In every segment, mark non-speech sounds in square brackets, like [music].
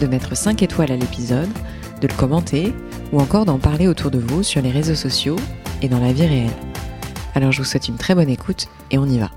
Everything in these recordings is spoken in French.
de mettre 5 étoiles à l'épisode, de le commenter ou encore d'en parler autour de vous sur les réseaux sociaux et dans la vie réelle. Alors je vous souhaite une très bonne écoute et on y va.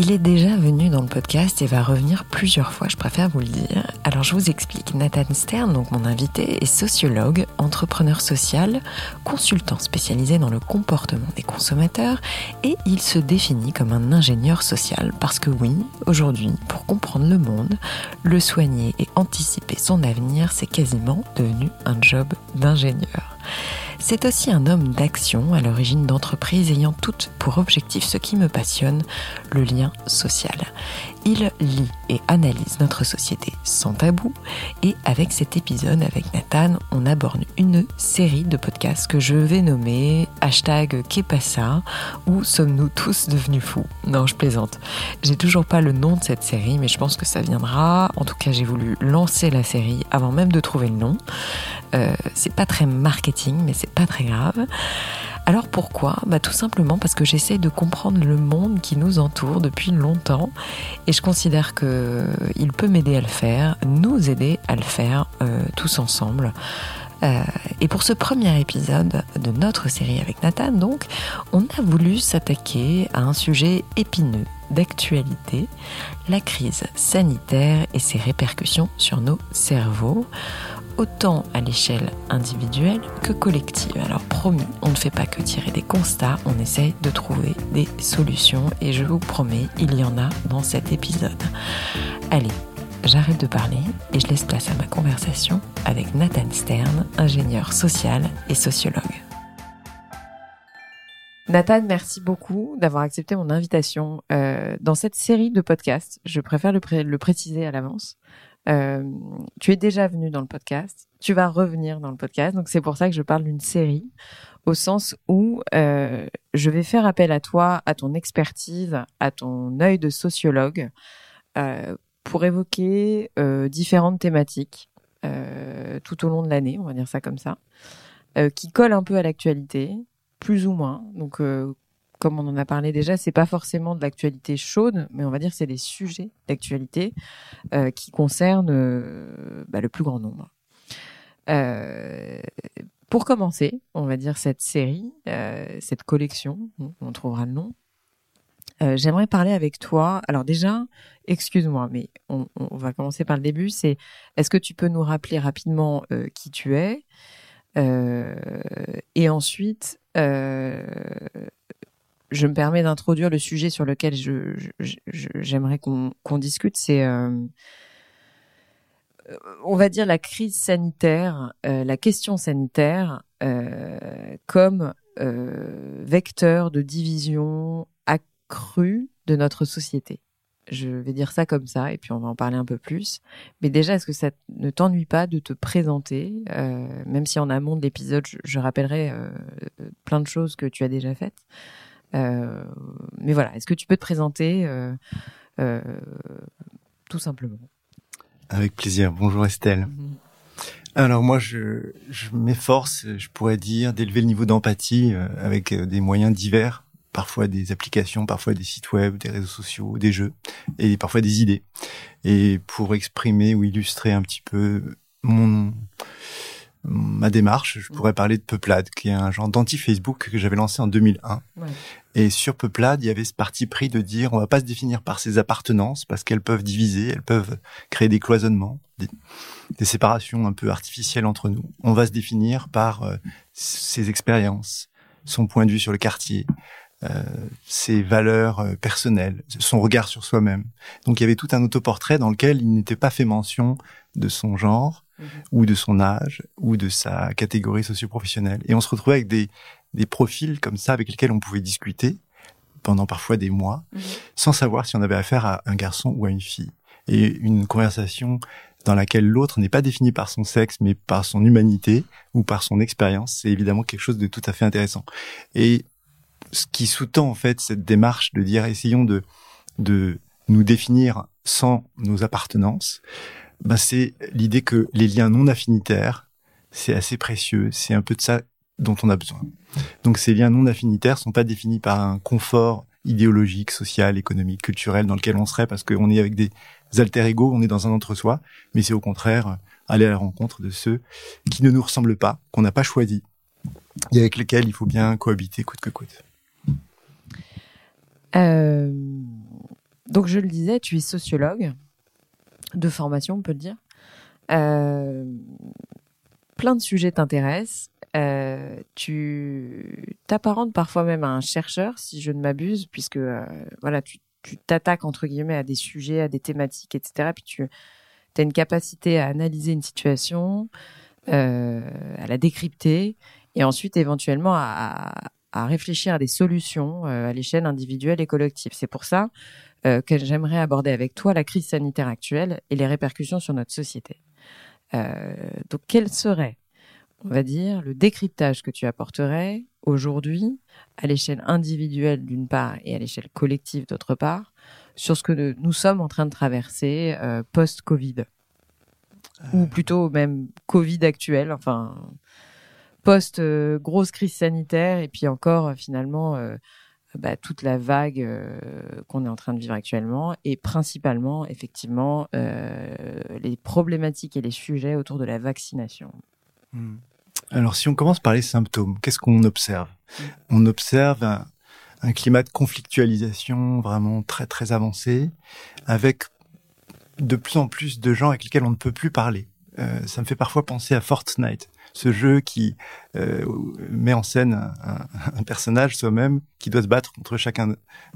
Il est déjà venu dans le podcast et va revenir plusieurs fois, je préfère vous le dire. Alors je vous explique. Nathan Stern, donc mon invité, est sociologue, entrepreneur social, consultant spécialisé dans le comportement des consommateurs et il se définit comme un ingénieur social parce que oui, aujourd'hui, pour comprendre le monde, le soigner et anticiper son avenir, c'est quasiment devenu un job d'ingénieur. C'est aussi un homme d'action à l'origine d'entreprises ayant toutes pour objectif ce qui me passionne, le lien social. Il lit et analyse notre société sans tabou et avec cet épisode avec Nathan, on aborde une série de podcasts que je vais nommer hashtag Kepassa ou sommes-nous tous devenus fous? Non, je plaisante. J'ai toujours pas le nom de cette série mais je pense que ça viendra. En tout cas, j'ai voulu lancer la série avant même de trouver le nom. Euh, c'est pas très marketing mais c'est pas très grave. Alors pourquoi? Bah Tout simplement parce que j'essaie de comprendre le monde qui nous entoure depuis longtemps et je considère qu'il peut m'aider à le faire, nous aider à le faire euh, tous ensemble. Euh, et pour ce premier épisode de notre série avec Nathan, donc, on a voulu s'attaquer à un sujet épineux d'actualité, la crise sanitaire et ses répercussions sur nos cerveaux autant à l'échelle individuelle que collective. Alors promis, on ne fait pas que tirer des constats, on essaye de trouver des solutions et je vous promets, il y en a dans cet épisode. Allez, j'arrête de parler et je laisse place à ma conversation avec Nathan Stern, ingénieur social et sociologue. Nathan, merci beaucoup d'avoir accepté mon invitation euh, dans cette série de podcasts. Je préfère le, le préciser à l'avance. Euh, tu es déjà venu dans le podcast, tu vas revenir dans le podcast, donc c'est pour ça que je parle d'une série, au sens où euh, je vais faire appel à toi, à ton expertise, à ton œil de sociologue, euh, pour évoquer différentes thématiques tout au long de l'année, on va dire ça comme ça, qui collent un peu à l'actualité, plus ou moins. Donc comme on en a parlé déjà, c'est pas forcément de l'actualité chaude, mais on va dire c'est des sujets d'actualité euh, qui concernent euh, bah, le plus grand nombre. Euh, pour commencer, on va dire cette série, cette collection, on trouvera le nom. J'aimerais parler avec toi. Alors déjà, excuse-moi, mais on, on, va commencer par le début. C'est est-ce que tu peux nous rappeler rapidement qui tu es et ensuite je me permets d'introduire le sujet sur lequel je, j'aimerais qu'on, qu'on discute, c'est euh, on va dire la crise sanitaire, euh, la question sanitaire euh, comme euh, vecteur de division accrue de notre société. Je vais dire ça comme ça, et puis on va en parler un peu plus. Mais déjà, est-ce que ça ne t'ennuie pas de te présenter, euh, même si en amont de l'épisode, je, je rappellerai euh, plein de choses que tu as déjà faites? Mais voilà, est-ce que tu peux te présenter euh, euh, tout simplement? Avec plaisir. Bonjour Estelle. Mm-hmm. Alors moi, je, je m'efforce, je pourrais dire, d'élever le niveau d'empathie avec des moyens divers, parfois des applications, parfois des sites web, des réseaux sociaux, des jeux, et parfois des idées. Et pour exprimer ou illustrer un petit peu mon ma démarche, je pourrais parler de Peuplade, qui est un genre d'anti-Facebook que j'avais lancé en 2001. Ouais. Et sur Peuplade, il y avait ce parti pris de dire on va pas se définir par ses appartenances parce qu'elles peuvent diviser, elles peuvent créer des cloisonnements, des, des, séparations un peu artificielles entre nous. On va se définir par euh, ses expériences, son point de vue sur le quartier, euh, ses valeurs euh, personnelles, son regard sur soi-même. Donc il y avait tout un autoportrait dans lequel il n'était pas fait mention de son genre, Mhm. ou de son âge, ou de sa catégorie socio-professionnelle. Et on se retrouvait avec des, des profils comme ça avec lesquels on pouvait discuter pendant parfois des mois, mhm. sans savoir si on avait affaire à un garçon ou à une fille. Et une conversation dans laquelle l'autre n'est pas défini par son sexe, mais par son humanité ou par son expérience, c'est évidemment quelque chose de tout à fait intéressant. Et ce qui sous-tend en fait cette démarche de dire essayons de de nous définir sans nos appartenances, ben c'est l'idée que les liens non affinitaires, c'est assez précieux, c'est un peu de ça dont on a besoin. Donc ces liens non affinitaires sont pas définis par un confort idéologique, social, économique, culturel dans lequel on serait parce qu'on est avec des alter ego, on est dans un entre-soi, mais c'est au contraire aller à la rencontre de ceux qui ne nous ressemblent pas, qu'on n'a pas choisi et avec lesquels il faut bien cohabiter coûte que coûte. Euh, donc je le disais, tu es sociologue de formation, on peut le dire. Euh, plein de sujets t'intéressent. Euh, tu t'apparentes parfois même à un chercheur, si je ne m'abuse, puisque euh, voilà, tu t'attaques entre guillemets à des sujets, à des thématiques, etc. Puis tu as une capacité à analyser une situation, à la décrypter, et ensuite éventuellement à réfléchir à des solutions à l'échelle individuelle et collective. C'est pour ça que j'aimerais aborder avec toi la crise sanitaire actuelle et les répercussions sur notre société. donc, quelles seraient on va dire, le décryptage que tu apporterais aujourd'hui, à l'échelle individuelle d'une part et à l'échelle collective d'autre part, sur ce que nous sommes en train de traverser euh, post-Covid? Ou euh. plutôt même Covid actuel, enfin, post-grosse crise sanitaire et puis encore finalement euh, bah, toute la vague qu'on est en train de vivre actuellement et principalement effectivement les problématiques et les sujets autour de la vaccination. Hmm. Alors si on commence par les symptômes, qu'est-ce qu'on observe? Hmm. On observe un, climat de conflictualisation vraiment très très avancé, avec de plus en plus de gens avec lesquels on ne peut plus parler. Euh, ça me fait parfois penser à Fortnite, ce jeu qui euh, met en scène un, personnage soi-même qui doit se battre contre chacun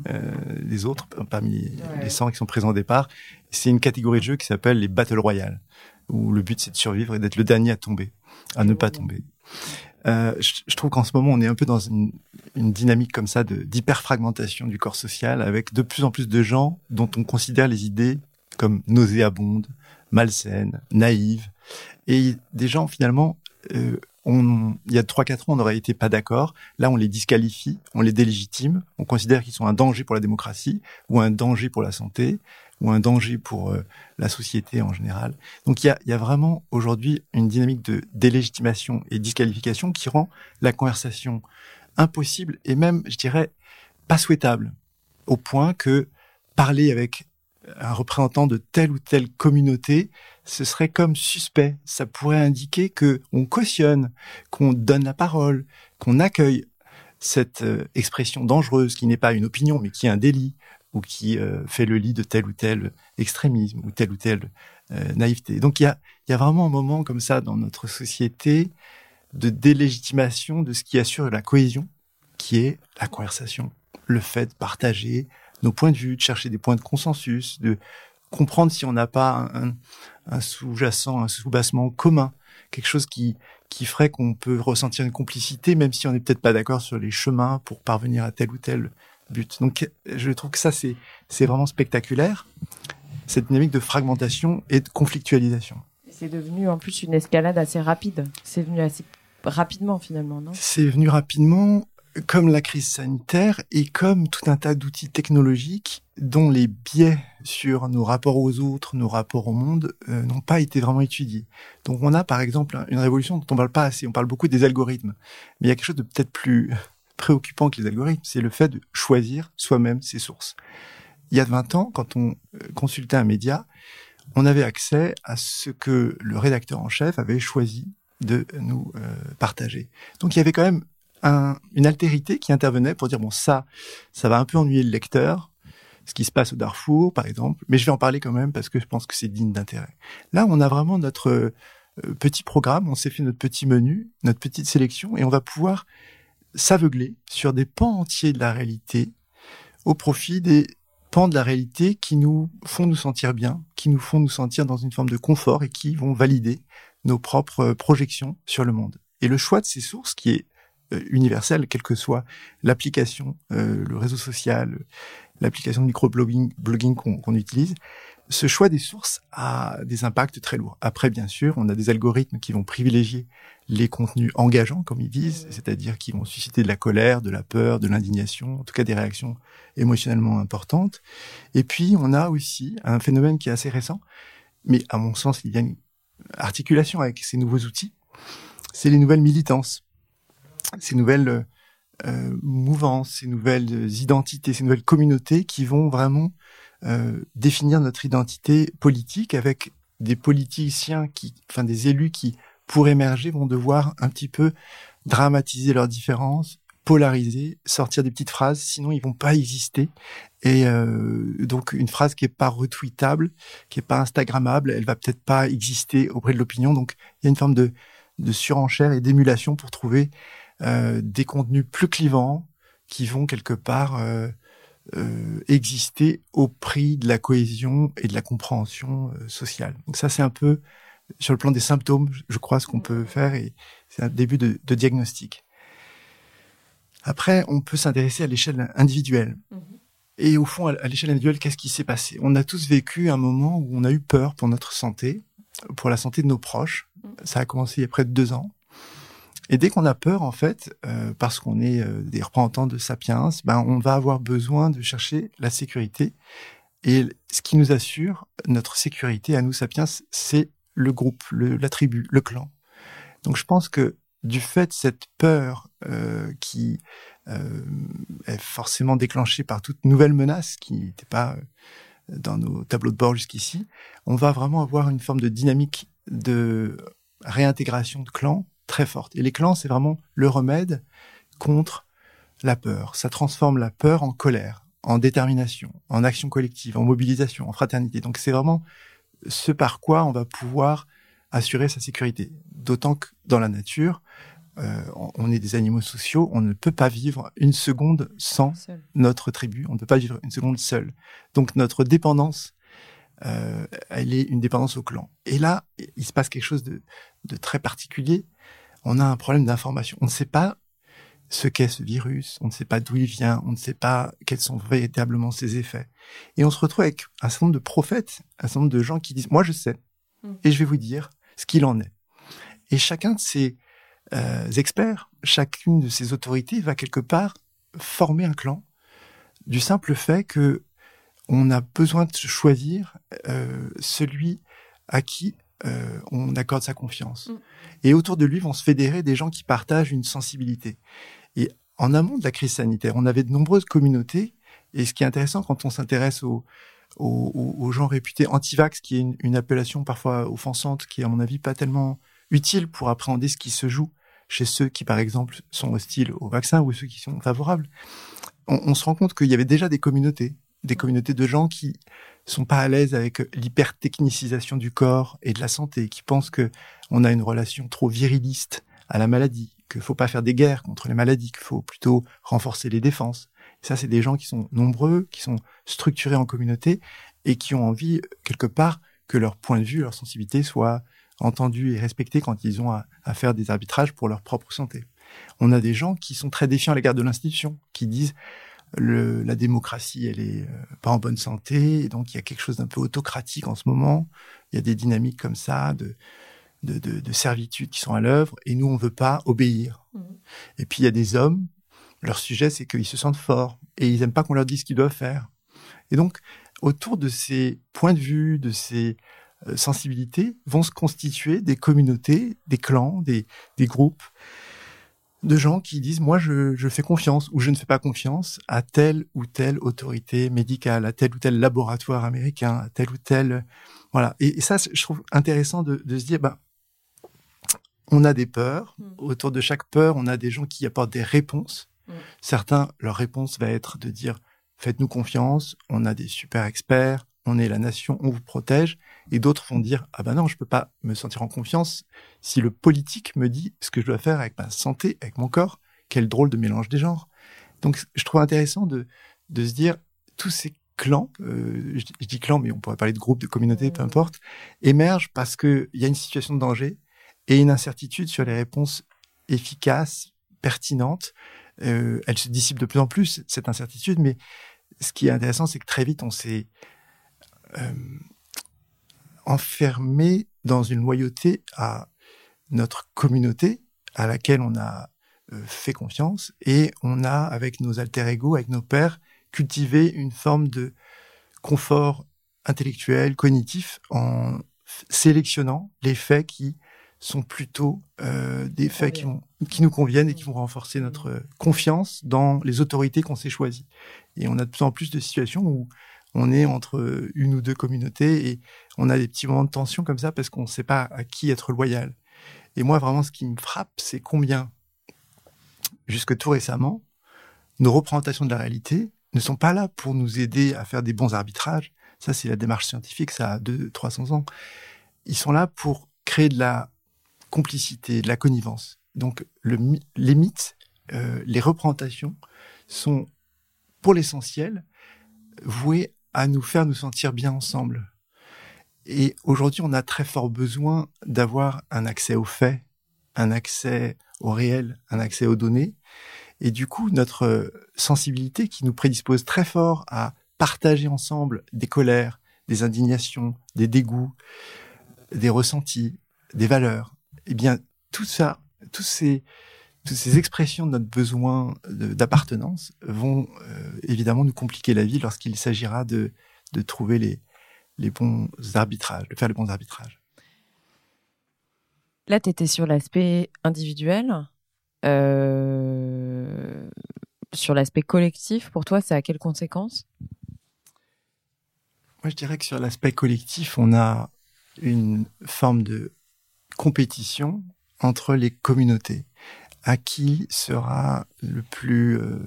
euh, des autres parmi les 100 qui sont présents au départ. C'est une catégorie de jeu qui s'appelle les Battle Royale, où le but c'est de survivre et d'être le dernier à tomber à ne pas tomber. Euh, je, trouve qu'en ce moment, on est un peu dans une, une dynamique comme ça d'hyperfragmentation du corps social, avec de plus en plus de gens dont on considère les idées comme nauséabondes, malsaines, naïves, et des gens finalement, euh, on, il y a trois quatre ans, on n'aurait été pas d'accord. Là, on les disqualifie, on les délégitime, on considère qu'ils sont un danger pour la démocratie ou un danger pour la santé ou un danger pour euh, la société en général. Donc il y a, y a vraiment aujourd'hui une dynamique de délégitimation et disqualification qui rend la conversation impossible et même, je dirais, pas souhaitable, au point que parler avec un représentant de telle ou telle communauté, ce serait comme suspect. Ça pourrait indiquer que on cautionne, qu'on donne la parole, qu'on accueille cette euh, expression dangereuse qui n'est pas une opinion mais qui est un délit, ou qui euh, fait le lit de tel ou tel extrémisme ou telle ou telle euh, naïveté. Donc il y a, y a vraiment un moment comme ça dans notre société de délégitimation de ce qui assure la cohésion, qui est la conversation, le fait de partager nos points de vue, de chercher des points de consensus, de comprendre si on n'a pas un, un sous-jacent, un sous-bassement commun, quelque chose qui qui ferait qu'on peut ressentir une complicité, même si on n'est peut-être pas d'accord sur les chemins pour parvenir à tel ou tel but. Donc, je trouve que ça, c'est, c'est vraiment spectaculaire, cette dynamique de fragmentation et de conflictualisation. C'est devenu en plus une escalade assez rapide. C'est venu assez rapidement finalement, non? C'est venu rapidement, comme la crise sanitaire et comme tout un tas d'outils technologiques dont les biais sur nos rapports aux autres, nos rapports au monde, euh, n'ont pas été vraiment étudiés. Donc on a par exemple une révolution dont on parle pas assez. On parle beaucoup des algorithmes, mais il y a quelque chose de peut-être plus préoccupant que les algorithmes, c'est le fait de choisir soi-même ses sources. Il y a 20 ans, quand on euh, consultait un média, on avait accès à ce que le rédacteur en chef avait choisi de nous euh, partager. Donc il y avait quand même une altérité qui intervenait pour dire bon ça, ça va un peu ennuyer le lecteur, ce qui se passe au Darfour par exemple, mais je vais en parler quand même parce que je pense que c'est digne d'intérêt. Là, on a vraiment notre euh, petit programme, on s'est fait notre petit menu, notre petite sélection et on va pouvoir s'aveugler sur des pans entiers de la réalité au profit des pans de la réalité qui nous font nous sentir bien, qui nous font nous sentir dans une forme de confort et qui vont valider nos propres projections sur le monde. Et le choix de ces sources, qui est euh, universel, quelle que soit l'application, euh, le réseau social, l'application de microblogging blogging qu'on utilise, ce choix des sources a des impacts très lourds. Après, bien sûr, on a des algorithmes qui vont privilégier les contenus engageants, comme ils disent, c'est-à-dire qui vont susciter de la colère, de la peur, de l'indignation, en tout cas des réactions émotionnellement importantes. Et puis, on a aussi un phénomène qui est assez récent, mais à mon sens, il y a une articulation avec ces nouveaux outils, c'est les nouvelles militances, ces nouvelles euh, mouvances, ces nouvelles identités, ces nouvelles communautés qui vont vraiment euh, définir notre identité politique avec des politiciens qui, enfin des élus qui, pour émerger, vont devoir un petit peu dramatiser leurs différences, polariser, sortir des petites phrases, sinon ils vont pas exister. Et euh, donc une phrase qui est pas retweetable, qui est pas instagrammable, elle va peut-être pas exister auprès de l'opinion. Donc il y a une forme de, de surenchère et d'émulation pour trouver des contenus plus clivants qui vont quelque part euh, euh, exister au prix de la cohésion et de la compréhension euh, sociale. Donc ça, c'est un peu sur le plan des symptômes, je crois, ce qu'on peut faire et c'est un début de, de, diagnostic. Après, on peut s'intéresser à l'échelle individuelle. Mm-hmm. Et au fond, à l'échelle individuelle, qu'est-ce qui s'est passé? On a tous vécu un moment où on a eu peur pour notre santé, pour la santé de nos proches. Mm. Ça a commencé il y a près de deux ans. Et dès qu'on a peur, en fait, euh, parce qu'on est euh, des représentants de Sapiens, ben, on va avoir besoin de chercher la sécurité. Et ce qui nous assure notre sécurité à nous, Sapiens, c'est le groupe, le, la tribu, le clan. Donc je pense que du fait de cette peur euh, qui euh, est forcément déclenchée par toute nouvelle menace qui n'était pas euh, dans nos tableaux de bord jusqu'ici, on va vraiment avoir une forme de dynamique de réintégration de clans très forte. Et les clans, c'est vraiment le remède contre la peur. Ça transforme la peur en colère, en détermination, en action collective, en mobilisation, en fraternité. Donc c'est vraiment ce par quoi on va pouvoir assurer sa sécurité. D'autant que dans la nature, euh, on est des animaux sociaux, on ne peut pas vivre une seconde sans notre tribu, on ne peut pas vivre une seconde seul. Donc notre dépendance, euh, elle est une dépendance au clan. Et là, il se passe quelque chose de, de très particulier, on a un problème d'information. On ne sait pas ce qu'est ce virus, on ne sait pas d'où il vient, on ne sait pas quels sont véritablement ses effets. Et on se retrouve avec un certain nombre de prophètes, un certain nombre de gens qui disent, moi je sais, mm. et je vais vous dire ce qu'il en est. Et chacun de ces euh, experts, chacune de ces autorités va quelque part former un clan du simple fait que on a besoin de choisir euh, celui à qui euh, on accorde sa confiance. Mm. Et autour de lui vont se fédérer des gens qui partagent une sensibilité. Et en amont de la crise sanitaire, on avait de nombreuses communautés. Et ce qui est intéressant quand on s'intéresse aux, aux, gens réputés anti-vax, qui est une, appellation parfois offensante, qui est à mon avis pas tellement utile pour appréhender ce qui se joue chez ceux qui, par exemple, sont hostiles au vaccin ou ceux qui sont favorables, on se rend compte qu'il y avait déjà des communautés, des communautés de gens qui sont pas à l'aise avec l'hypertechnicisation du corps et de la santé, qui pensent que on a une relation trop viriliste à la maladie, qu'il faut pas faire des guerres contre les maladies, qu'il faut plutôt renforcer les défenses. Et ça, c'est des gens qui sont nombreux, qui sont structurés en communauté et qui ont envie, quelque part, que leur point de vue, leur sensibilité soit entendue et respectée quand ils ont à, à faire des arbitrages pour leur propre santé. On a des gens qui sont très défiants à l'égard de l'institution, qui disent le, la démocratie, elle est euh, pas en bonne santé, et donc il y a quelque chose d'un peu autocratique en ce moment. Il y a des dynamiques comme ça de de, de, de servitude qui sont à l'œuvre, et nous on veut pas obéir. Mmh. Et puis il y a des hommes, leur sujet c'est qu'ils se sentent forts et ils aiment pas qu'on leur dise ce qu'ils doivent faire. Et donc autour de ces points de vue, de ces euh, sensibilités, vont se constituer des communautés, des clans, des, des groupes de gens qui disent moi je, je, fais confiance ou je ne fais pas confiance à telle ou telle autorité médicale, à tel ou tel laboratoire américain, à tel ou tel voilà. Et, ça, je trouve intéressant de, de se dire bah on a des peurs. Mm. Autour de chaque peur, on a des gens qui apportent des réponses. Mm. Certains, leur réponse va être de dire faites-nous confiance, on a des super experts, on est la nation, on vous protège. Et d'autres vont dire, ah ben non, je peux pas me sentir en confiance si le politique me dit ce que je dois faire avec ma santé, avec mon corps. Quel drôle de mélange des genres. Donc, je trouve intéressant de, de se dire, tous ces clans, euh, je, dis clans, mais on pourrait parler de groupes, de communautés, peu importe, émergent parce qu'il y a une situation de danger et une incertitude sur les réponses efficaces, pertinentes. Euh, elle se dissipe de plus en plus, cette incertitude, mais ce qui est intéressant, c'est que très vite, on s'est euh, enfermé dans une loyauté à notre communauté à laquelle on a euh, fait confiance et on a, avec nos alter ego, avec nos pères, cultivé une forme de confort intellectuel, cognitif, en sélectionnant les faits qui sont plutôt euh, des faits qui, qui, nous conviennent et qui vont renforcer notre confiance dans les autorités qu'on s'est choisies. Et on a de plus en plus de situations où on est entre une ou deux communautés et on a des petits moments de tension comme ça parce qu'on ne sait pas à qui être loyal. Et moi, vraiment, ce qui me frappe, c'est combien, jusque tout récemment, nos représentations de la réalité ne sont pas là pour nous aider à faire des bons arbitrages. Ça, c'est la démarche scientifique, ça a 200, 300 ans. Ils sont là pour créer de la complicité, de la connivence. Donc, le, les mythes, euh, les représentations sont, pour l'essentiel, voués à nous faire nous sentir bien ensemble. Et aujourd'hui, on a très fort besoin d'avoir un accès aux faits, un accès au réel, un accès aux données. Et du coup, notre sensibilité qui nous prédispose très fort à partager ensemble des colères, des indignations, des dégoûts, des ressentis, des valeurs, eh bien, tout ça, tous ces, toutes ces expressions de notre besoin d'appartenance vont euh, évidemment nous compliquer la vie lorsqu'il s'agira de, de trouver les, les bons arbitrages, de faire les bons arbitrages. Là, tu étais sur l'aspect individuel. Euh, sur l'aspect collectif, pour toi, ça a quelles conséquences? Moi, je dirais que sur l'aspect collectif, on a une forme de compétition entre les communautés. À qui sera le plus euh,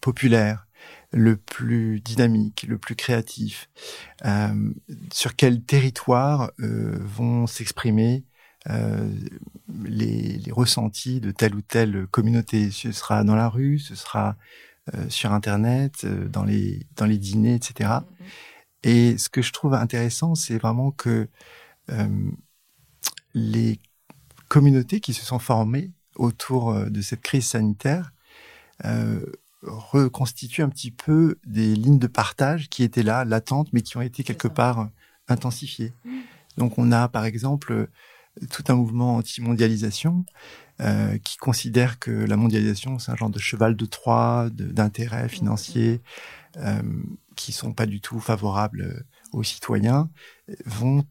populaire, le plus dynamique, le plus créatif, euh, sur quel territoire euh, vont s'exprimer euh, les, les, ressentis de telle ou telle communauté. Ce sera dans la rue, ce sera euh, sur Internet, euh, dans les dans les dîners, etc. Mm-hmm. Et ce que je trouve intéressant, c'est vraiment que les communautés qui se sont formées autour de cette crise sanitaire euh, reconstitue un petit peu des lignes de partage qui étaient là, latentes, mais qui ont été quelque part euh, intensifiées. Mm. Donc on a par exemple euh, tout un mouvement anti-mondialisation euh, qui considère que la mondialisation c'est un genre de cheval de Troie d'intérêts financiers euh, qui sont pas du tout favorables euh, aux citoyens, vont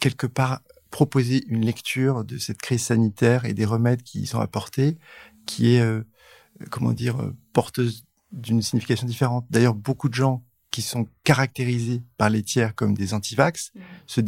quelque part proposer une lecture de cette crise sanitaire et des remèdes qui y sont apportés, qui est comment dire, euh, porteuse d'une signification différente. D'ailleurs, beaucoup de gens qui sont caractérisés par les tiers comme des antivax mm. se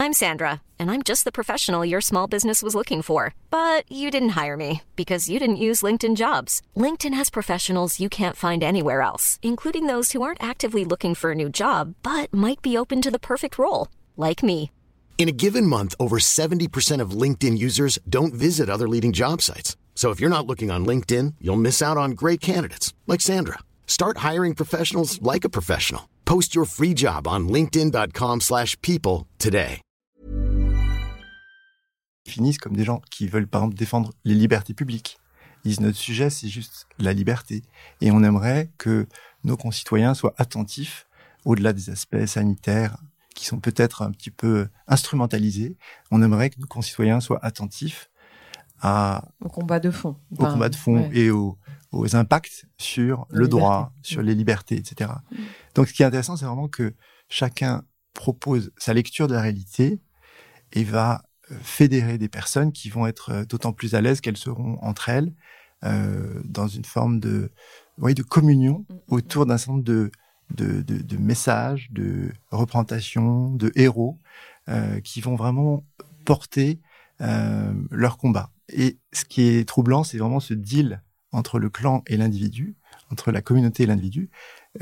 I'm Sandra, and I'm just the professional your small business was looking for. But you didn't hire me because you didn't use LinkedIn jobs. LinkedIn has professionals you can't find anywhere else, including those who aren't actively looking for a new job, but might be open to the perfect role, like me. In a given month, over 70% of LinkedIn users don't visit other leading job sites. So if you're not looking on LinkedIn, you'll miss out on great candidates like Sandra. Start hiring professionals like a professional. Post your free job on linkedin.com/people today. Ils finissent comme des gens qui veulent par exemple défendre les libertés publiques. Ils disent notre sujet c'est juste la liberté et on aimerait que nos concitoyens soient attentifs au-delà des aspects sanitaires qui sont peut-être un petit peu instrumentalisés. On aimerait que nos concitoyens soient attentifs au combat de fond, au combat de fond et aux, impacts sur le droit, sur mm. les libertés, etc. Mm. Donc, ce qui est intéressant, c'est vraiment que chacun propose sa lecture de la réalité et va euh, fédérer des personnes qui vont être euh, d'autant plus à l'aise qu'elles seront entre elles euh, dans une forme de, oui, de communion mm, autour d'un certain nombre de, de, de, de, messages, de représentations, de héros euh, qui vont vraiment porter euh, leur combat. Et ce qui est troublant, c'est vraiment ce deal entre le clan et l'individu, entre la communauté et l'individu.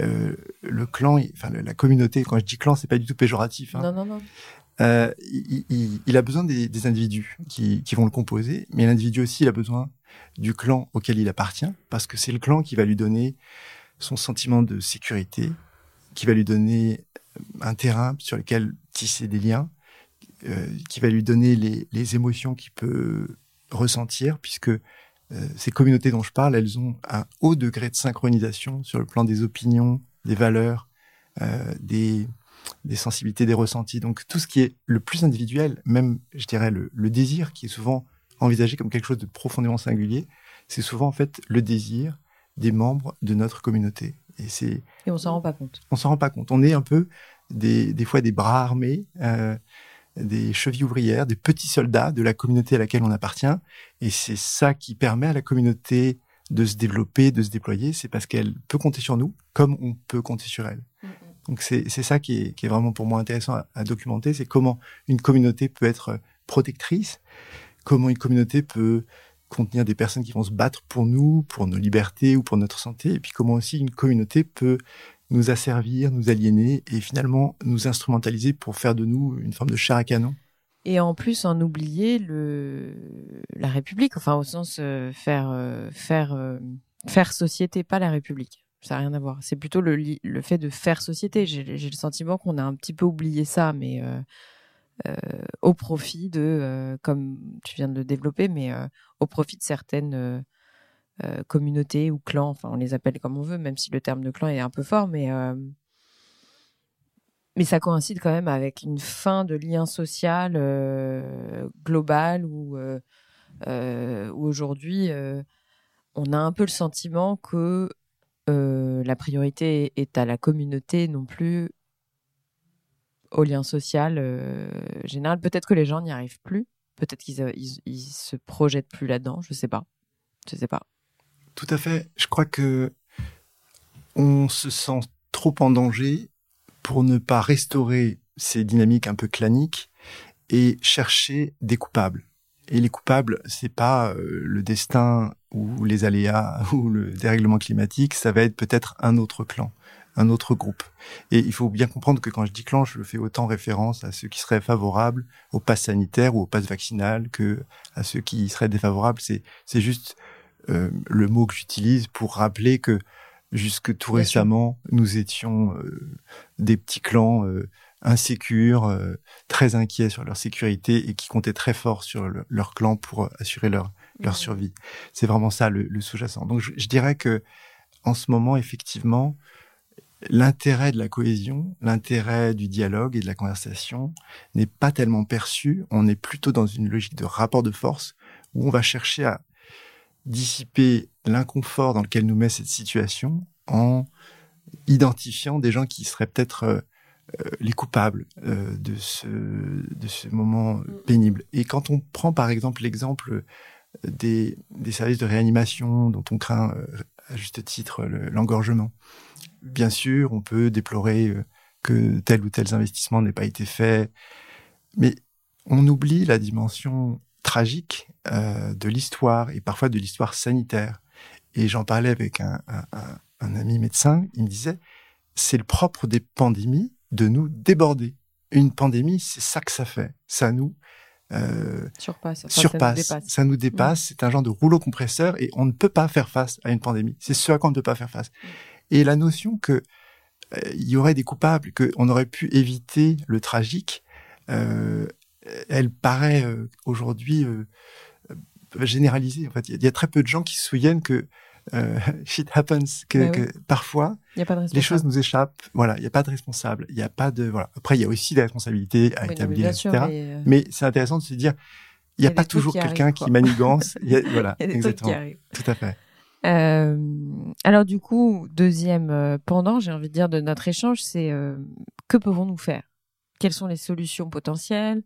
Euh, le clan, enfin la communauté, quand je dis clan, c'est pas du tout péjoratif. Hein. Non, non, non. Euh, il, il, il, a besoin des, des individus qui, qui, vont le composer, mais l'individu aussi, il a besoin du clan auquel il appartient, parce que c'est le clan qui va lui donner son sentiment de sécurité, qui va lui donner un terrain sur lequel tisser des liens, euh, qui va lui donner les, les émotions qu'il peut ressentir, puisque ces communautés dont je parle, elles ont un haut degré de synchronisation sur le plan des opinions, des valeurs, des, des sensibilités, des ressentis. Donc tout ce qui est le plus individuel, même je dirais le, le désir, qui est souvent envisagé comme quelque chose de profondément singulier, c'est souvent en fait le désir des membres de notre communauté. Et c'est et on s'en rend pas compte. On s'en rend pas compte. On est un peu des, des fois des bras armés, euh, des chevilles ouvrières, des petits soldats de la communauté à laquelle on appartient. Et c'est ça qui permet à la communauté de se développer, de se déployer. C'est parce qu'elle peut compter sur nous, comme on peut compter sur elle. Donc c'est ça qui est, qui est, vraiment pour moi intéressant à, à documenter, c'est comment une communauté peut être protectrice, comment une communauté peut contenir des personnes qui vont se battre pour nous, pour nos libertés ou pour notre santé, et puis comment aussi une communauté peut nous asservir, nous aliéner et finalement nous instrumentaliser pour faire de nous une forme de char à canon. Et en plus, en oublier le la République, enfin au sens euh, faire euh, faire euh, faire société, pas la République. Ça n'a rien à voir. C'est plutôt le le fait de faire société. J'ai le sentiment qu'on a un petit peu oublié ça, mais au profit de, euh, comme tu viens de le développer, mais euh, au profit de certaines communautés ou clans, enfin on les appelle comme on veut, même si le terme de clan est un peu fort, mais mais ça coïncide quand même avec une fin de lien social global où aujourd'hui on a un peu le sentiment que la priorité est à la communauté, non plus au lien social euh, général. Peut-être que les gens n'y arrivent plus. Peut-être qu'ils euh, ils, se projettent plus là-dedans. Je sais pas. Je sais pas. Tout à fait. Je crois que on se sent trop en danger pour ne pas restaurer ces dynamiques un peu claniques et chercher des coupables. Et les coupables, c'est pas euh, le destin ou les aléas [laughs] ou le dérèglement climatique, ça va être peut-être un autre clan un autre groupe. Et il faut bien comprendre que quand je dis clan, je fais autant référence à ceux qui seraient favorables au pass sanitaire ou au pass vaccinal que à ceux qui seraient défavorables. C'est c'est juste euh, le mot que j'utilise pour rappeler que jusque tout récemment, nous étions euh, des petits clans euh, insécures, euh, très inquiets sur leur sécurité et qui comptaient très fort sur leur clan pour assurer leur leur survie. C'est vraiment ça le, le sous-jacent. Donc je, je, dirais que en ce moment, effectivement, l'intérêt de la cohésion, l'intérêt du dialogue et de la conversation n'est pas tellement perçu. On est plutôt dans une logique de rapport de force où on va chercher à dissiper l'inconfort dans lequel nous met cette situation en identifiant des gens qui seraient peut-être euh, euh, les coupables euh, de ce de ce moment pénible. Et quand on prend par exemple l'exemple des, des services de réanimation dont on craint à juste titre l'engorgement, bien sûr, on peut déplorer euh, que tel ou tel investissement n'ait pas été fait, mais on oublie la dimension tragique euh, de l'histoire et parfois de l'histoire sanitaire. Et j'en parlais avec un, ami médecin, il me disait, c'est le propre des pandémies de nous déborder. Une pandémie, c'est ça que ça fait. Ça nous euh, surpasse, surpasse ça, nous ça nous dépasse. C'est un genre de rouleau compresseur et on ne peut pas faire face à une pandémie. C'est ce à quoi on ne peut pas faire face. Et la notion que euh, il y aurait des coupables, qu'on aurait pu éviter le tragique, euh, elle paraît euh, aujourd'hui euh, généralisée. En fait, il y, a très peu de gens qui se souviennent que [laughs] shit happens, que, que parfois les choses nous échappent. Voilà, il n'y a pas de responsable, il n'y a pas de voilà. Après, il y a aussi des responsabilités à établir, etc. mais, mais c'est intéressant de se dire, il n'y a, a, pas toujours quelqu'un qui manigance. y a, voilà, [laughs] y a exactement. Tout à fait. Euh, alors du coup, deuxième euh, pendant, j'ai envie de dire, de notre échange, c'est euh, que pouvons-nous faire? Quelles sont les solutions potentielles?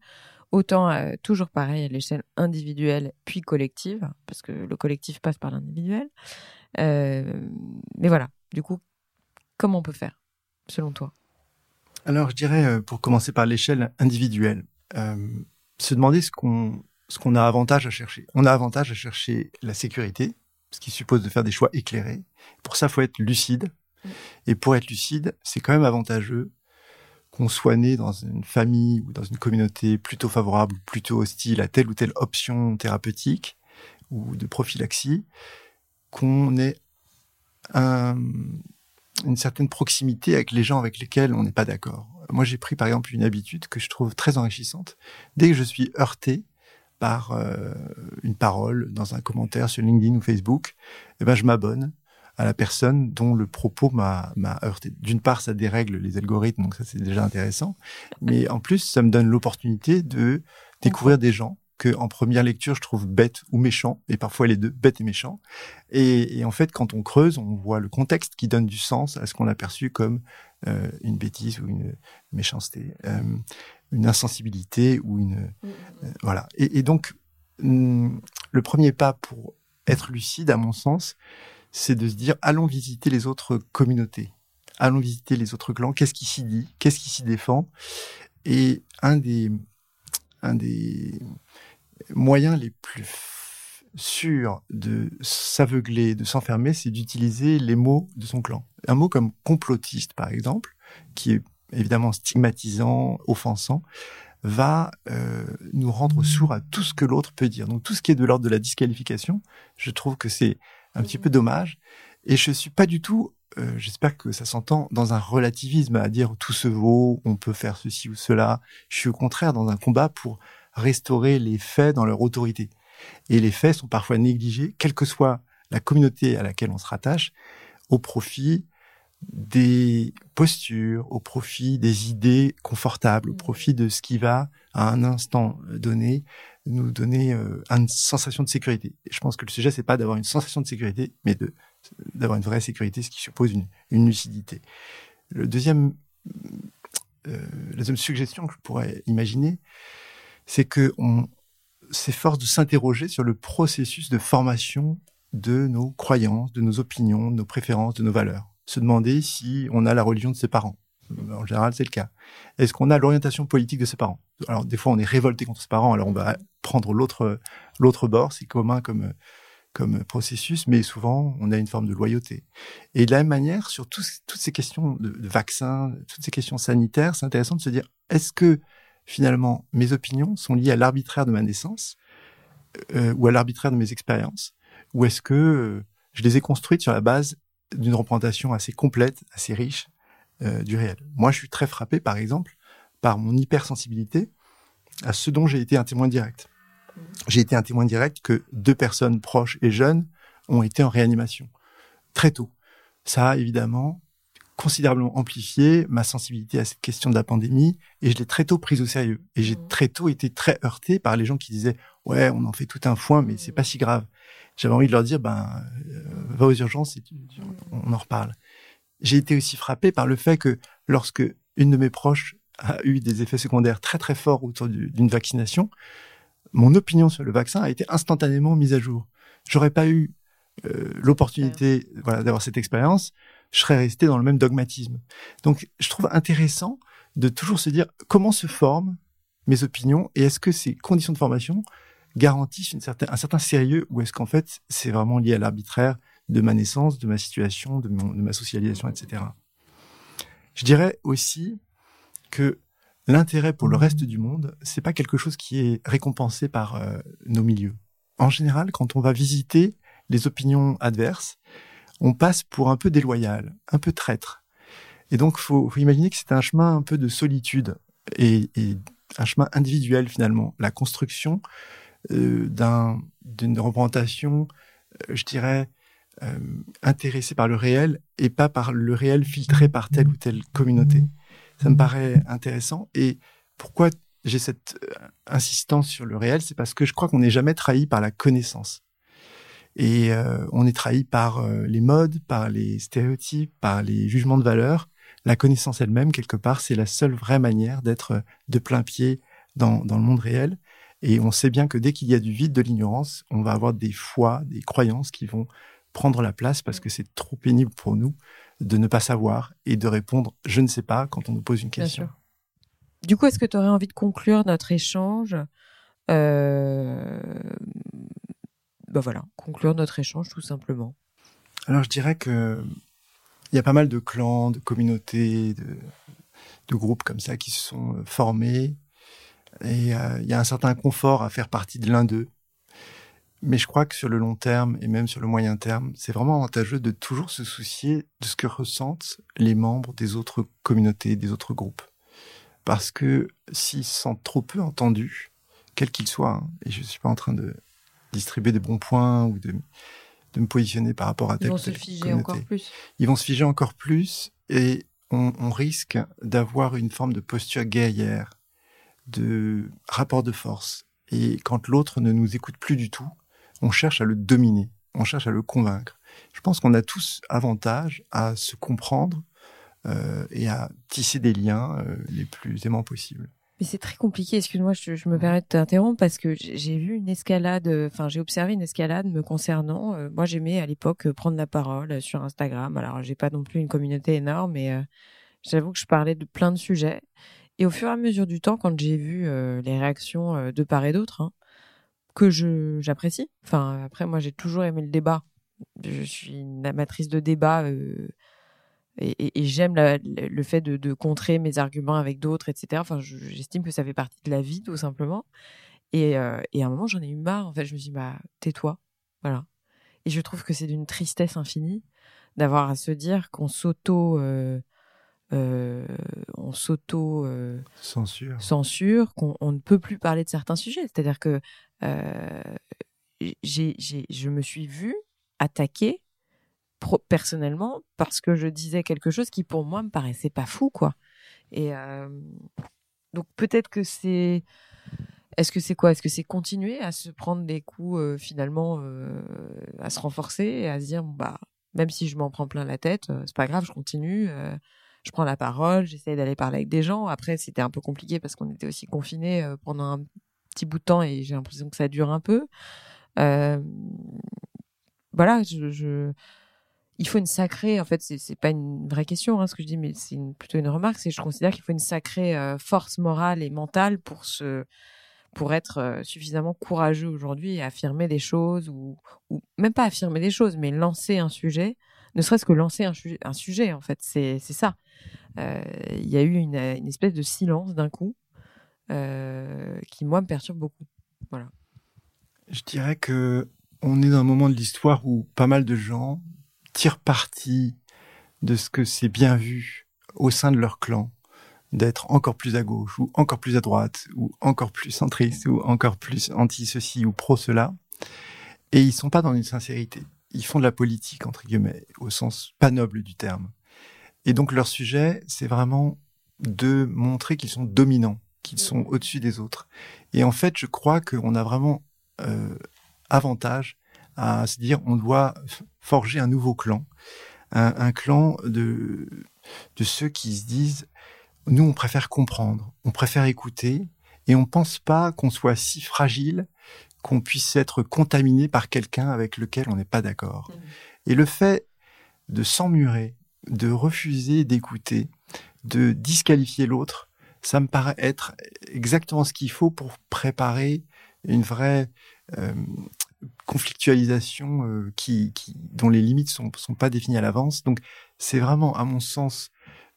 Autant toujours pareil à l'échelle individuelle puis collective, parce que le collectif passe par l'individuel. mais voilà, du coup, comment on peut faire, selon toi? Alors je dirais, pour commencer par l'échelle individuelle, se demander ce qu'on ce qu'on a avantage à chercher. On a avantage à chercher la sécurité, ce qui suppose de faire des choix éclairés. Pour ça, faut être lucide. Et pour être lucide, c'est quand même avantageux qu'on soit né dans une famille ou dans une communauté plutôt favorable ou plutôt hostile à telle ou telle option thérapeutique ou de prophylaxie, qu'on ait une certaine proximité avec les gens avec lesquels on n'est pas d'accord. Moi, j'ai pris par exemple une habitude que je trouve très enrichissante. Dès que je suis heurté, par euh, une parole dans un commentaire sur LinkedIn ou Facebook, eh ben je m'abonne à la personne dont le propos m'a heurté. D'une part, ça dérègle les algorithmes, donc ça c'est déjà intéressant, mais en plus, ça me donne l'opportunité de découvrir des gens que en première lecture je trouve bêtes ou méchants, et parfois les deux, bêtes et méchants. Et, en fait, quand on creuse, on voit le contexte qui donne du sens à ce qu'on a perçu comme euh, une bêtise ou une méchanceté, euh, une insensibilité ou une mm, mm. Euh, voilà. Et, donc mm, le premier pas pour être lucide, à mon sens, c'est de se dire allons visiter les autres communautés, allons visiter les autres clans. Qu'est-ce qui s'y dit? Qu'est-ce qui s'y défend? Et un des un des moyens les plus sûrs de s'aveugler, de s'enfermer, c'est d'utiliser les mots de son clan. Un mot comme complotiste, par exemple, qui est évidemment stigmatisant, offensant, va euh, nous rendre sourds à tout ce que l'autre peut dire. Donc tout ce qui est de l'ordre de la disqualification, je trouve que c'est un petit peu dommage. Et je suis pas du tout, euh, j'espère que ça s'entend, dans un relativisme à dire tout se vaut, on peut faire ceci ou cela. Je suis au contraire dans un combat pour restaurer les faits dans leur autorité. Et les faits sont parfois négligés, quelle que soit la communauté à laquelle on se rattache, au profit des postures, au profit des idées confortables, au mmh. profit de ce qui va, à un instant donné, nous donner euh, une sensation de sécurité. Et je pense que le sujet, c'est pas d'avoir une sensation de sécurité, mais de d'avoir une vraie sécurité, ce qui suppose une, une lucidité. Le deuxième, euh, la deuxième suggestion que je pourrais imaginer, c'est que on s'efforce de s'interroger sur le processus de formation de nos croyances, de nos opinions, de nos préférences, de nos valeurs. Se demander si on a la religion de ses parents. En général, c'est le cas. Est-ce qu'on a l'orientation politique de ses parents? Alors, des fois, on est révolté contre ses parents, alors on va prendre l'autre l'autre bord. C'est commun comme comme processus, mais souvent, on a une forme de loyauté. Et de la même manière, sur toutes ces questions de, vaccins, toutes ces questions sanitaires, c'est intéressant de se dire est-ce que finalement, mes opinions sont liées à l'arbitraire de ma naissance euh, ou à l'arbitraire de mes expériences Ou est-ce que euh, je les ai construites sur la base d'une représentation assez complète, assez riche euh, du réel Moi, je suis très frappé, par exemple, par mon hypersensibilité à ce dont j'ai été un témoin direct. J'ai été un témoin direct que deux personnes proches et jeunes ont été en réanimation très tôt. Ça a évidemment considérablement amplifié ma sensibilité à cette question de la pandémie et je l'ai très tôt prise au sérieux. Et j'ai mmh. très tôt été très heurté par les gens qui disaient ouais, on en fait tout un foin, mais c'est pas si grave. J'avais envie de leur dire ben euh, va aux urgences et on en reparle. J'ai été aussi frappé par le fait que lorsque une de mes proches a eu des effets secondaires très très forts autour d'une vaccination, mon opinion sur le vaccin a été instantanément mise à jour. J'aurais pas eu euh, l'opportunité voilà, d'avoir cette expérience je serais resté dans le même dogmatisme. Donc, je trouve intéressant de toujours se dire comment se forment mes opinions et est-ce que ces conditions de formation garantissent une certaine, un certain sérieux ou est-ce qu'en fait c'est vraiment lié à l'arbitraire de ma naissance, de ma situation, de, mon, de ma socialisation, etc. Je dirais aussi que l'intérêt pour le reste du monde, c'est pas quelque chose qui est récompensé par euh, nos milieux. En général, quand on va visiter les opinions adverses, on passe pour un peu déloyal, un peu traître. Et donc, faut, faut imaginer que c'est un chemin un peu de solitude et, un chemin individuel finalement. La construction euh, d'une représentation, euh, je dirais, euh, intéressée par le réel et pas par le réel filtré par telle ou telle communauté. Ça me paraît intéressant. Et pourquoi j'ai cette insistance sur le réel, c'est parce que je crois qu'on n'est jamais trahi par la connaissance. Et on est trahi par les modes, par les stéréotypes, par les jugements de valeur. La connaissance elle-même, quelque part, c'est la seule vraie manière d'être de plein pied dans le monde réel. Et on sait bien que dès qu'il y a du vide, de l'ignorance, on va avoir des foi, des croyances qui vont prendre la place parce que c'est trop pénible pour nous de ne pas savoir et de répondre je ne sais pas quand on nous pose une question. Du coup, est-ce que tu aurais envie de conclure notre échange euh, bah voilà, conclure notre échange tout simplement. Alors je dirais que il y a pas mal de clans, de communautés, de, groupes comme ça qui se sont euh, formés et euh, il y a un certain confort à faire partie de l'un d'eux. Mais je crois que sur le long terme et même sur le moyen terme, c'est vraiment avantageux de toujours se soucier de ce que ressentent les membres des autres communautés, des autres groupes. Parce que s'ils se sentent trop peu entendus, quel qu'il soit. Hein. Et je suis pas en train de distribuer des bons points ou de, de me positionner par rapport à tel Ils vont se figer encore plus. Ils vont se figer encore plus et on, on risque d'avoir une forme de posture guerrière, de rapport de force. Et quand l'autre ne nous écoute plus du tout, on cherche à le dominer, on cherche à le convaincre. Je pense qu'on a tous avantage à se comprendre euh, et à tisser des liens euh, les plus aimants possibles. Mais c'est très compliqué. Excuse-moi, je, me permets de t'interrompre parce que j'ai vu une escalade. Enfin, j'ai observé une escalade me concernant. Euh, moi, j'aimais à l'époque prendre la parole sur Instagram. Alors, j'ai pas non plus une communauté énorme, mais j'avoue que je parlais de plein de sujets. Et au fur et à mesure du temps, quand j'ai vu les réactions de part et d'autre, hein, que j'apprécie. Enfin, après, moi, j'ai toujours aimé le débat. Je suis une amatrice de débat. Euh, et, j'aime le fait de, contrer mes arguments avec d'autres, etc. Enfin, j'estime que ça fait partie de la vie, tout simplement. Et, euh, et à un moment, j'en ai eu marre. En fait, je me suis dit, bah, tais-toi. Voilà. Et je trouve que c'est d'une tristesse infinie d'avoir à se dire qu'on s'auto. Euh, euh on s'auto censure, censure qu'on ne peut plus parler de certains sujets. C'est-à-dire que j'ai, je me suis vue attaquer personnellement parce que je disais quelque chose qui pour moi me paraissait pas fou quoi. Et euh, donc peut-être que c'est est-ce que c'est quoi? Est-ce que c'est continuer à se prendre des coups euh, finalement euh, à se renforcer et à se dire bah même si je m'en prends plein la tête, c'est pas grave, je continue, je prends la parole, j'essaie d'aller parler avec des gens. Après c'était un peu compliqué parce qu'on était aussi confinés pendant un petit bout de temps et j'ai l'impression que ça dure un peu. voilà, je il faut une sacrée, en fait, c'est pas une vraie question, hein, ce que je dis, mais c'est plutôt une remarque, c'est je considère qu'il faut une sacrée euh, force morale et mentale pour se, pour être euh, suffisamment courageux aujourd'hui et affirmer des choses ou même pas affirmer des choses, mais lancer un sujet, ne serait-ce que lancer un, sujet, en fait, c'est ça. Euh, il y a eu une, une espèce de silence d'un coup qui moi me perturbe beaucoup. Voilà. Je dirais que on est dans un moment de l'histoire où pas mal de gens tirent parti de ce que c'est bien vu au sein de leur clan d'être encore plus à gauche ou encore plus à droite ou encore plus centriste ou encore plus anti ceci ou pro cela et ils sont pas dans une sincérité ils font de la politique entre guillemets au sens pas noble du terme. Et donc leur sujet c'est vraiment de montrer qu'ils sont dominants qu'ils sont au-dessus des autres. Et en fait je crois qu'on a vraiment euh, avantage à se dire on doit forger un nouveau clan, un, clan de, de ceux qui se disent nous on préfère comprendre, on préfère écouter et on pense pas qu'on soit si fragile qu'on puisse être contaminé par quelqu'un avec lequel on n'est pas d'accord. Mmh. Et le fait de s'emmurer, de refuser d'écouter, de disqualifier l'autre, ça me paraît être exactement ce qu'il faut pour préparer une vraie euh, conflictualisation euh, qui, qui, dont les limites sont, sont pas définies à l'avance. Donc, c'est vraiment, à mon sens,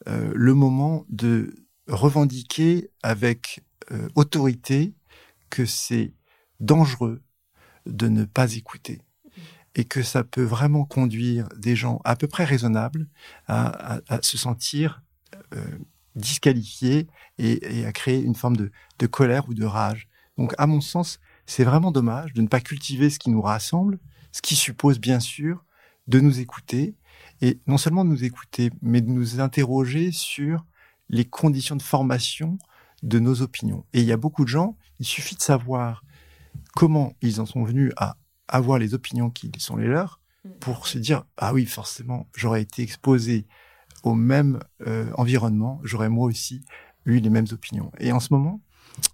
euh, le moment de revendiquer avec autorité que c'est dangereux de ne pas écouter et que ça peut vraiment conduire des gens à peu près raisonnables à, se sentir euh, disqualifiés et, à créer une forme de colère ou de rage. Donc, à mon sens, c'est vraiment dommage de ne pas cultiver ce qui nous rassemble, ce qui suppose bien sûr de nous écouter, et non seulement de nous écouter, mais de nous interroger sur les conditions de formation de nos opinions. Et il y a beaucoup de gens, il suffit de savoir comment ils en sont venus à avoir les opinions qui sont les leurs pour se dire ah oui forcément j'aurais été exposé au même euh, environnement, j'aurais moi aussi eu les mêmes opinions. Et en ce moment,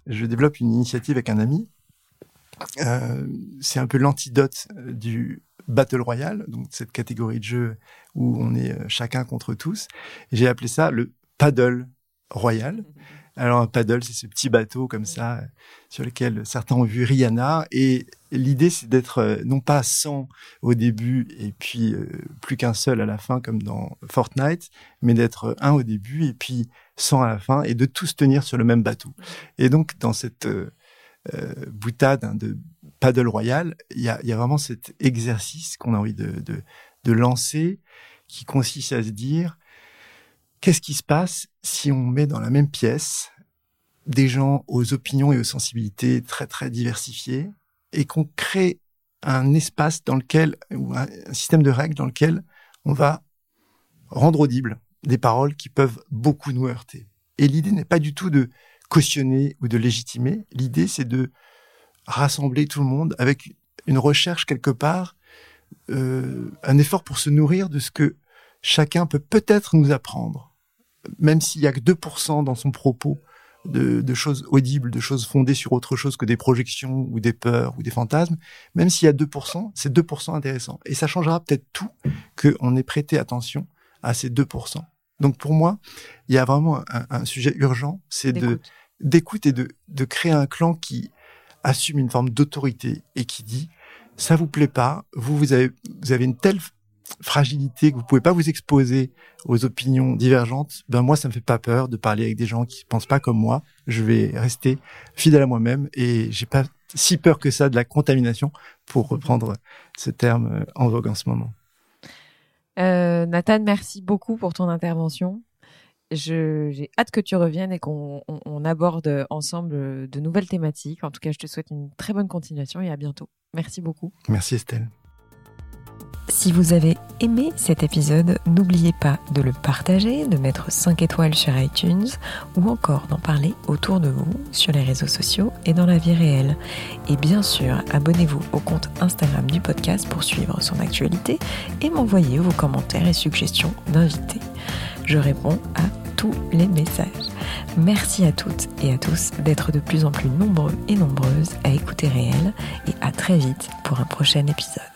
je développe une initiative avec un ami euh, c'est un peu l'antidote euh, du Battle Royale, donc cette catégorie de jeu où on est chacun contre tous. J'ai appelé ça le Paddle Royal. Alors un paddle, c'est ce petit bateau comme ça sur lequel certains ont vu Rihanna. Et l'idée, c'est d'être non pas 100 au début et puis plus qu'un seul à la fin comme dans Fortnite, mais d'être un au début et puis 100 à la fin et de tous tenir sur le même bateau. Et donc dans cette euh, boutade hein, de paddle royal, il y a, y a, vraiment cet exercice qu'on a envie de, de, de lancer, qui consiste à se dire qu'est-ce qui se passe si on met dans la même pièce des gens aux opinions et aux sensibilités très très diversifiées et qu'on crée un espace dans lequel, ou un, système de règles dans lequel on va rendre audibles des paroles qui peuvent beaucoup nous heurter. Et l'idée n'est pas du tout de cautionner ou de légitimer. L'idée, c'est de rassembler tout le monde avec une recherche quelque part, euh, un effort pour se nourrir de ce que chacun peut peut-être nous apprendre, même s'il y a que 2% dans son propos de, choses audibles, de choses fondées sur autre chose que des projections ou des peurs ou des fantasmes, même s'il y a 2%, c'est 2% intéressant. Et ça changera peut-être tout qu'on ait prêté attention à ces 2%. Donc pour moi, il y a vraiment un, sujet urgent, c'est de d'écoute et de, de créer un clan qui assume une forme d'autorité et qui dit ça vous plaît pas, vous vous avez vous avez une telle fragilité que vous pouvez pas vous exposer aux opinions divergentes, ben moi ça me fait pas peur de parler avec des gens qui pensent pas comme moi. Je vais rester fidèle à moi-même et j'ai pas si peur que ça de la contamination pour reprendre ce terme euh, en vogue en ce moment. Euh, Nathan, merci beaucoup pour ton intervention. J'ai hâte que tu reviennes et qu'on on aborde ensemble de nouvelles thématiques. En tout cas, je te souhaite une très bonne continuation et à bientôt. Merci beaucoup. Merci Estelle. Si vous avez aimé cet épisode, n'oubliez pas de le partager, de mettre 5 étoiles sur iTunes ou encore d'en parler autour de vous sur les réseaux sociaux et dans la vie réelle. Et bien sûr, abonnez-vous au compte Instagram du podcast pour suivre son actualité et m'envoyer vos commentaires et suggestions d'invités. Je réponds à tous les messages. Merci à toutes et à tous d'être de plus en plus nombreux et nombreuses à écouter Réel et à très vite pour un prochain épisode.